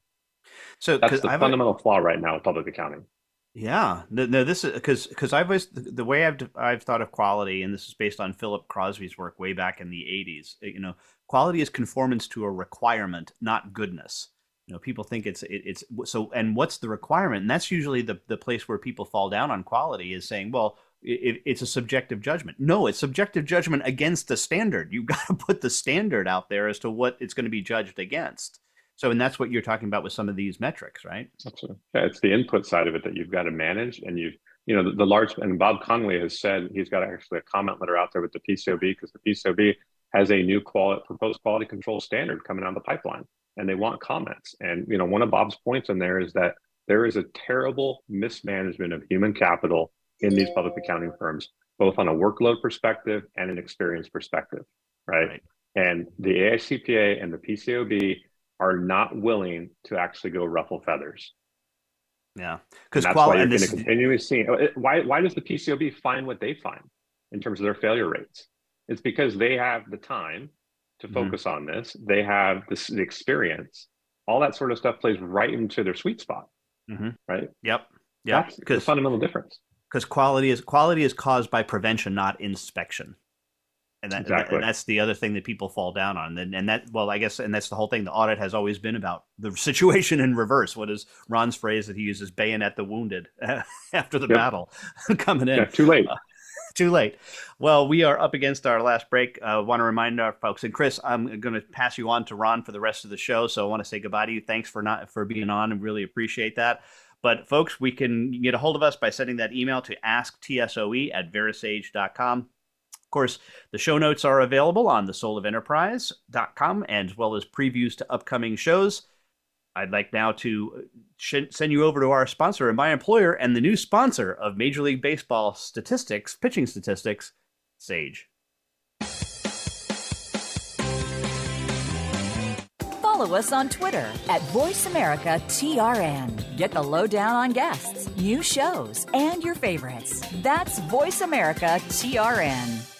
So that's the I've fundamental a, flaw right now with public accounting. Yeah, no, no this is because because I've always the, the way I've I've thought of quality, and this is based on Philip Crosby's work way back in the '80s. You know, quality is conformance to a requirement, not goodness you know people think it's it, it's so and what's the requirement? And that's usually the the place where people fall down on quality is saying well it, it's a subjective judgment. No it's subjective judgment against the standard. You've got to put the standard out there as to what it's going to be judged against. So and that's what you're talking about with some of these metrics right? Absolutely. Yeah it's the input side of it that you've got to manage and you've you know the, the large and bob conway has said he's got actually a comment letter out there with the pcaob because the pcaob has a new quality proposed quality control standard coming down the pipeline and they want comments. And you know, one of Bob's points in there is that there is a terrible mismanagement of human capital in these public accounting firms, both on a workload perspective and an experience perspective, right? right. And the AICPA and the PCAOB are not willing to actually go ruffle feathers. Yeah, because that's quality, why you're going to continually see. Uh, why why does the PCAOB find what they find in terms of their failure rates? It's because they have the time to mm-hmm. focus mm-hmm. on this. They have this, the experience. All that sort of stuff plays right into their sweet spot. Mm-hmm. Right. Yep. Yeah. That's the fundamental difference. Because quality is quality is caused by prevention, not inspection. And, that, exactly. and that's the other thing that people fall down on. And, and that, well, I guess, and that's the whole thing. The audit has always been about the situation in reverse. What is Ron's phrase that he uses? Bayonet the wounded after the yep. battle coming in. Yeah, too late. Uh, too late. Well, we are up against our last break. I uh, want to remind our folks, and Chris, I'm going to pass you on to Ron for the rest of the show. So I want to say goodbye to you. Thanks for not for being on, and really appreciate that. But folks, we can get a hold of us by sending that email to asktsoe at verasage.com. Of course, the show notes are available on the soulofenterprise.com as well as previews to upcoming shows. I'd like now to uh, send you over to our sponsor and my employer and the new sponsor of Major League Baseball statistics, pitching statistics, Sage. follow us on Twitter at VoiceAmericaTRN. Get the lowdown on guests, new shows, and your favorites. That's VoiceAmericaTRN.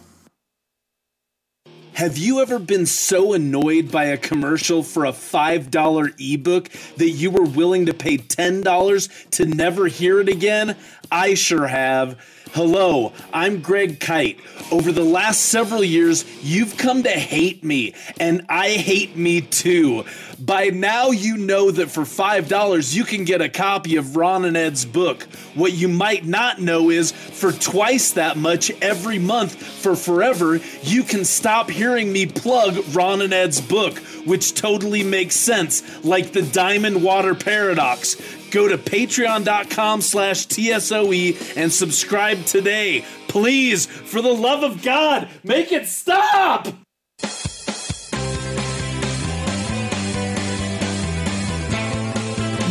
Have you ever been so annoyed by a commercial for a $5 ebook that you were willing to pay $10 to never hear it again? I sure have. Hello, I'm Greg Kite. Over the last several years, you've come to hate me, and I hate me too. By now, you know that for $5, you can get a copy of Ron and Ed's book. What you might not know is for twice that much every month for forever, you can stop hearing me plug Ron and Ed's book, which totally makes sense, like the Diamond Water Paradox. Go to patreon.com slash TSOE and subscribe today. Please, for the love of God, make it stop!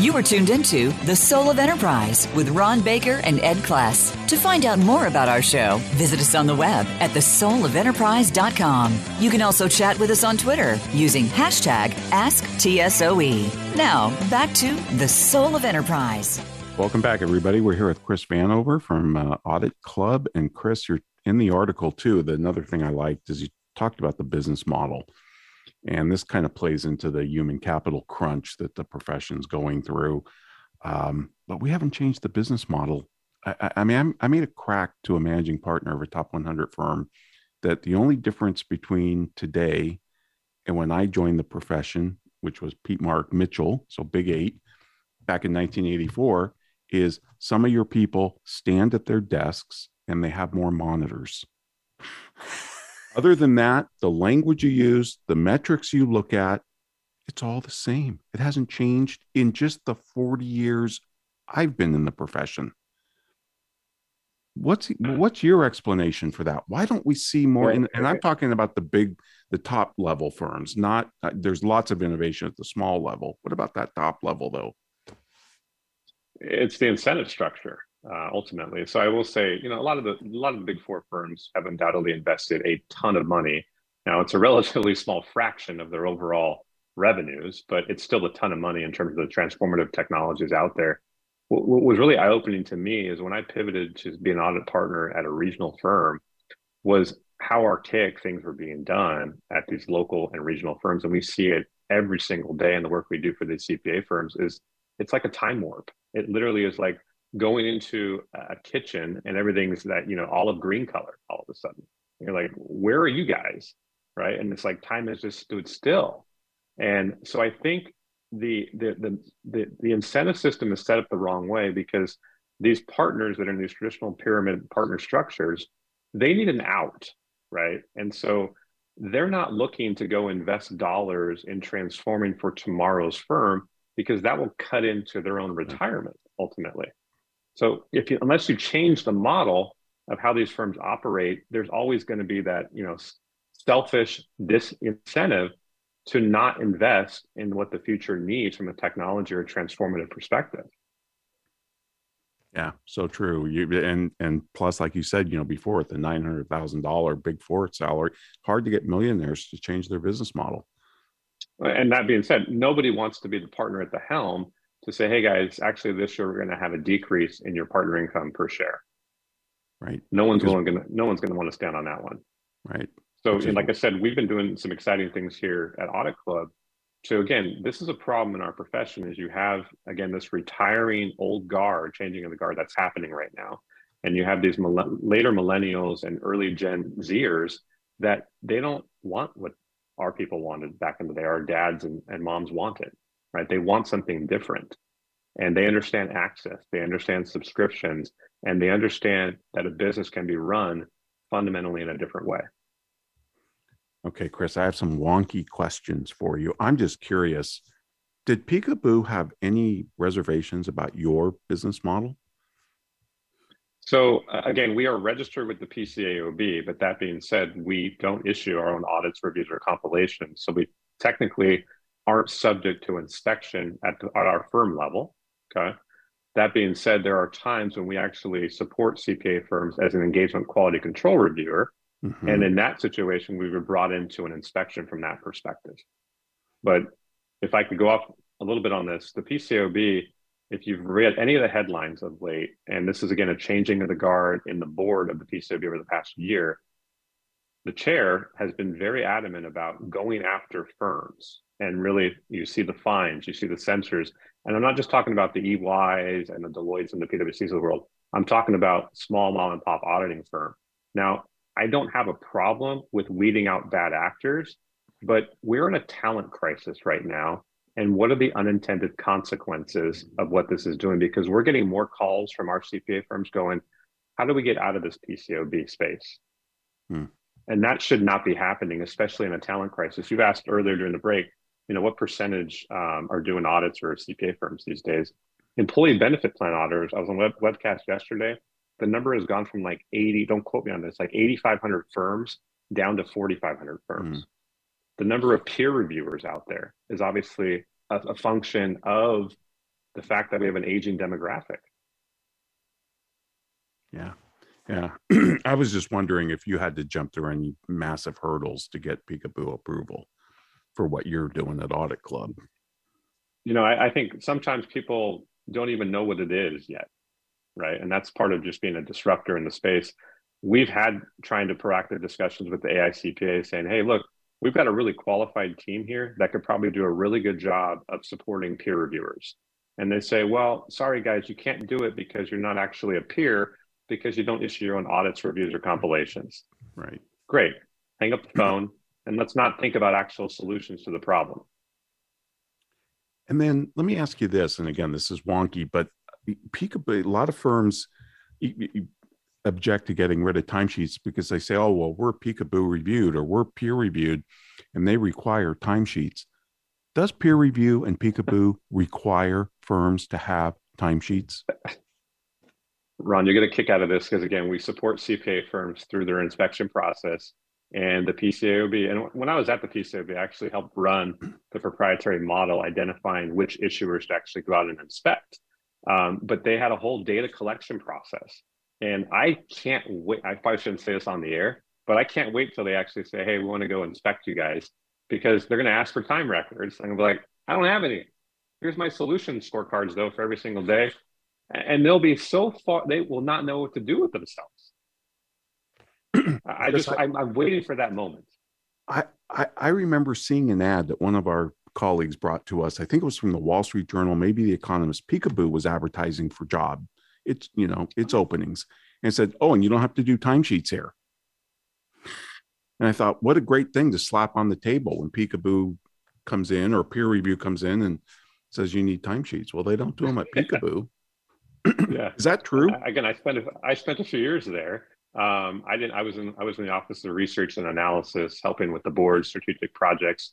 You are tuned into The Soul of Enterprise with Ron Baker and Ed Kless. To find out more about our show, visit us on the web at thesoulofenterprise.com. You can also chat with us on Twitter using hashtag AskTSOE. Now, back to The Soul of Enterprise. Welcome back, everybody. We're here with Chris Vanover from uh, AuditClub. And Chris, you're in the article too. The another thing I liked is you talked about the business model and this kind of plays into the human capital crunch that the profession's going through. Um, but we haven't changed the business model. I, I mean, I'm, i made a crack to a managing partner of a top 100 firm that the only difference between today and when I joined the profession, which was Peat Marwick Mitchell, so Big Eight, back in 1984, is some of your people stand at their desks and they have more monitors. Other than that, the language you use, the metrics you look at, it's all the same. It hasn't changed in just the 40 years I've been in the profession. What's what's your explanation for that? Why don't we see more? In, and I'm talking about the big, the top level firms. Not uh, there's lots of innovation at the small level. What about that top level though? It's the incentive structure uh, ultimately. So I will say, you know, a lot of the a lot of the big four firms have undoubtedly invested a ton of money. Now it's a relatively small fraction of their overall revenues, but it's still a ton of money in terms of the transformative technologies out there. What, what was really eye opening to me is when I pivoted to be an audit partner at a regional firm, was how archaic things were being done at these local and regional firms, and we see it every single day in the work we do for these CPA firms. Is it's like a time warp. It literally is like going into a kitchen and everything's that you know olive green color all of a sudden. You're like where are you guys? Right? And it's like time has just stood still. And so i think the the the the, the incentive system is set up the wrong way because these partners that are in these traditional pyramid partner structures they need an out right? And so they're not looking to go invest dollars in transforming for tomorrow's firm because that will cut into their own hmm. retirement ultimately so if you, unless you change the model of how these firms operate, there's always going to be that, you know, selfish disincentive to not invest in what the future needs from a technology or transformative perspective. Yeah, so true. You and and plus, like you said, you know, before the nine hundred thousand dollar big four salary, hard to get millionaires to change their business model. And that being said, nobody wants to be the partner at the helm to say, hey guys, actually this year we're going to have a decrease in your partner income per share. Right. No one's going to no one's going to want to stand on that one. Right. So, like I said, we've been doing some exciting things here at AuditClub. So again, this is a problem in our profession is you have again this retiring old guard, changing of the guard that's happening right now, and you have these later millennials and early Gen Zers that they don't want what our people wanted back in the day, our dads and, and moms wanted right? They want something different and they understand access, they understand subscriptions, and they understand that a business can be run fundamentally in a different way. Okay, Chris, I have some wonky questions for you. I'm just curious. Did Peekaboo have any reservations about your business model? So uh, again, we are registered with the PCAOB, but that being said, we don't issue our own audits, reviews, or compilations. So we technically aren't subject to inspection at, the, at our firm level. Okay. That being said, there are times when we actually support CPA firms as an engagement quality control reviewer. Mm-hmm. And in that situation, we were brought into an inspection from that perspective. But if I could go off a little bit on this, the PCAOB, if you've read any of the headlines of late, and this is again a changing of the guard in the board of the PCAOB over the past year, the chair has been very adamant about going after firms. And really, you see the fines, you see the censors. And I'm not just talking about the EYs and the Deloittes and the PwCs of the world. I'm talking about small mom and pop auditing firm. Now, I don't have a problem with weeding out bad actors, but we're in a talent crisis right now. And what are the unintended consequences of what this is doing? Because we're getting more calls from our CPA firms going, how do we get out of this PCAOB space? Hmm. And that should not be happening, especially in a talent crisis. You've asked earlier during the break, you know, what percentage um, are doing audits for CPA firms these days? Employee benefit plan auditors, I was on web, webcast yesterday the number has gone from like 80, don't quote me on this, like 8,500 firms down to 4,500 firms. Mm. The number of peer reviewers out there is obviously a, a function of the fact that we have an aging demographic. Yeah. Yeah. I was just wondering if you had to jump through any massive hurdles to get Peekaboo approval for what you're doing at AuditClub. You know, I, I think sometimes people don't even know what it is yet right? And that's part of just being a disruptor in the space. We've had trying to proactive discussions with the AICPA saying, hey, look, we've got a really qualified team here that could probably do a really good job of supporting peer reviewers. And they say, well, sorry, guys, you can't do it because you're not actually a peer because you don't issue your own audits, reviews, or compilations. Right. Great. Hang up the phone and let's not think about actual solutions to the problem. And then let me ask you this, and again, this is wonky, but Peekaboo, a lot of firms object to getting rid of timesheets because they say, oh, well, we're Peekaboo reviewed or we're peer reviewed and they require timesheets. Does peer review and Peekaboo require firms to have timesheets? Ron, you're going to kick out of this because, again, we support CPA firms through their inspection process and the PCAOB. And when I was at the PCAOB, I actually helped run the proprietary model identifying which issuers to actually go out and inspect. Um, but they had a whole data collection process. And I can't wait. I probably shouldn't say this on the air, but I can't wait till they actually say, hey, we want to go inspect you guys because they're going to ask for time records. And I'm be like, I don't have any. Here's my solution scorecards, though, for every single day. And they'll be so far, they will not know what to do with themselves. I just, I, I'm, waiting for that moment. I, I, I remember seeing an ad that one of our colleagues brought to us. I think it was from the Wall Street Journal, maybe the Economist. Peekaboo was advertising for job. It's you know its openings, and said, "Oh, and you don't have to do timesheets here." And I thought, what a great thing to slap on the table when Peekaboo comes in or peer review comes in and says you need timesheets. Well, they don't do them at Peekaboo. yeah, is that true? Again, I spent I spent a few years there. Um, I didn't. I was in I was in the office of research and analysis, helping with the board's strategic projects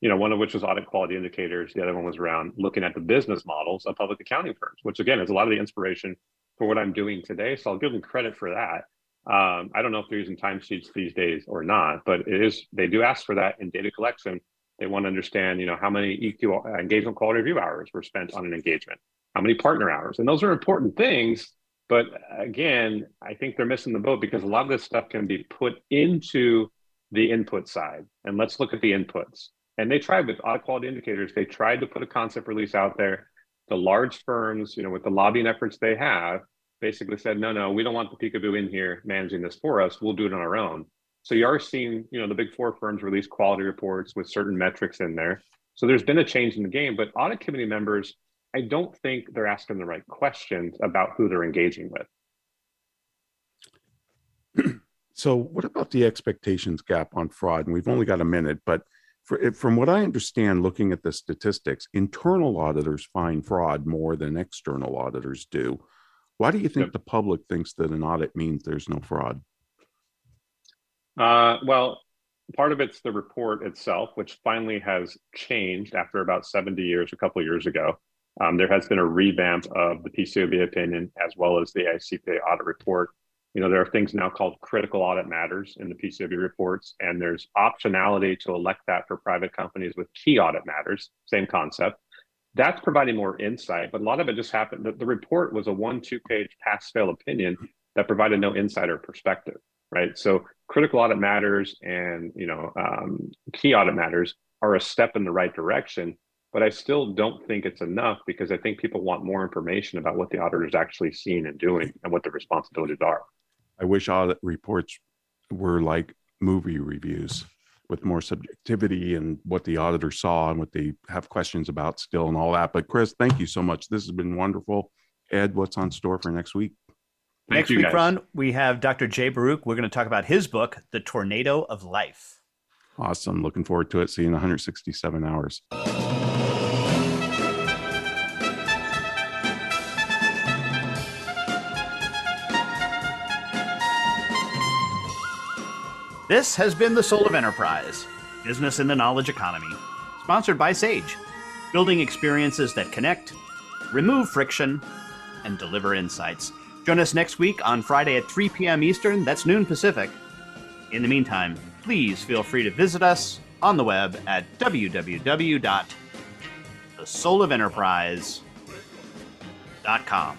you know, one of which was audit quality indicators. The other one was around looking at the business models of public accounting firms, which again is a lot of the inspiration for what I'm doing today. So I'll give them credit for that. Um, I don't know if they're using timesheets these days or not, but it is they do ask for that in data collection. They want to understand, you know, how many EQ uh, engagement quality review hours were spent on an engagement, how many partner hours, and those are important things. But again, I think they're missing the boat because a lot of this stuff can be put into the input side. And let's look at the inputs. And they tried with audit quality indicators, they tried to put a concept release out there. The large firms, you know, with the lobbying efforts they have, basically said, no, no, we don't want the peekaboo in here managing this for us. We'll do it on our own. So you are seeing, you know, the big four firms release quality reports with certain metrics in there. So there's been a change in the game, but audit committee members, I don't think they're asking the right questions about who they're engaging with. So, what about the expectations gap on fraud? And we've only got a minute, but for, from what I understand, looking at the statistics, internal auditors find fraud more than external auditors do. Why do you think yep. the public thinks that an audit means there's no fraud? Uh, well, part of it's the report itself, which finally has changed after about 70 years, a couple of years ago. Um, there has been a revamp of the PCAOB opinion as well as the AICPA audit report. You know, there are things now called critical audit matters in the PCAOB reports, and there's optionality to elect that for private companies with key audit matters, same concept. That's providing more insight, but a lot of it just happened. The, the report was a one, two page pass fail opinion that provided no insider perspective, right? So critical audit matters and, you know, um, key audit matters are a step in the right direction, but I still don't think it's enough because I think people want more information about what the auditor is actually seeing and doing and what the responsibilities are. I wish audit reports were like movie reviews with more subjectivity and what the auditor saw and what they have questions about still and all that. But Chris, thank you so much. This has been wonderful. Ed, what's on store for next week? Thank next week, guys. Ron, we have Dr. Jay Baruch. We're going to talk about his book, The Tornado of Life. Awesome. Looking forward to it. See you in 167 hours. This has been The Soul of Enterprise Business in the Knowledge Economy, sponsored by Sage, building experiences that connect, remove friction, and deliver insights. Join us next week on Friday at 3 p.m. Eastern, that's noon Pacific. In the meantime, please feel free to visit us on the web at www.thesoulofenterprise.com.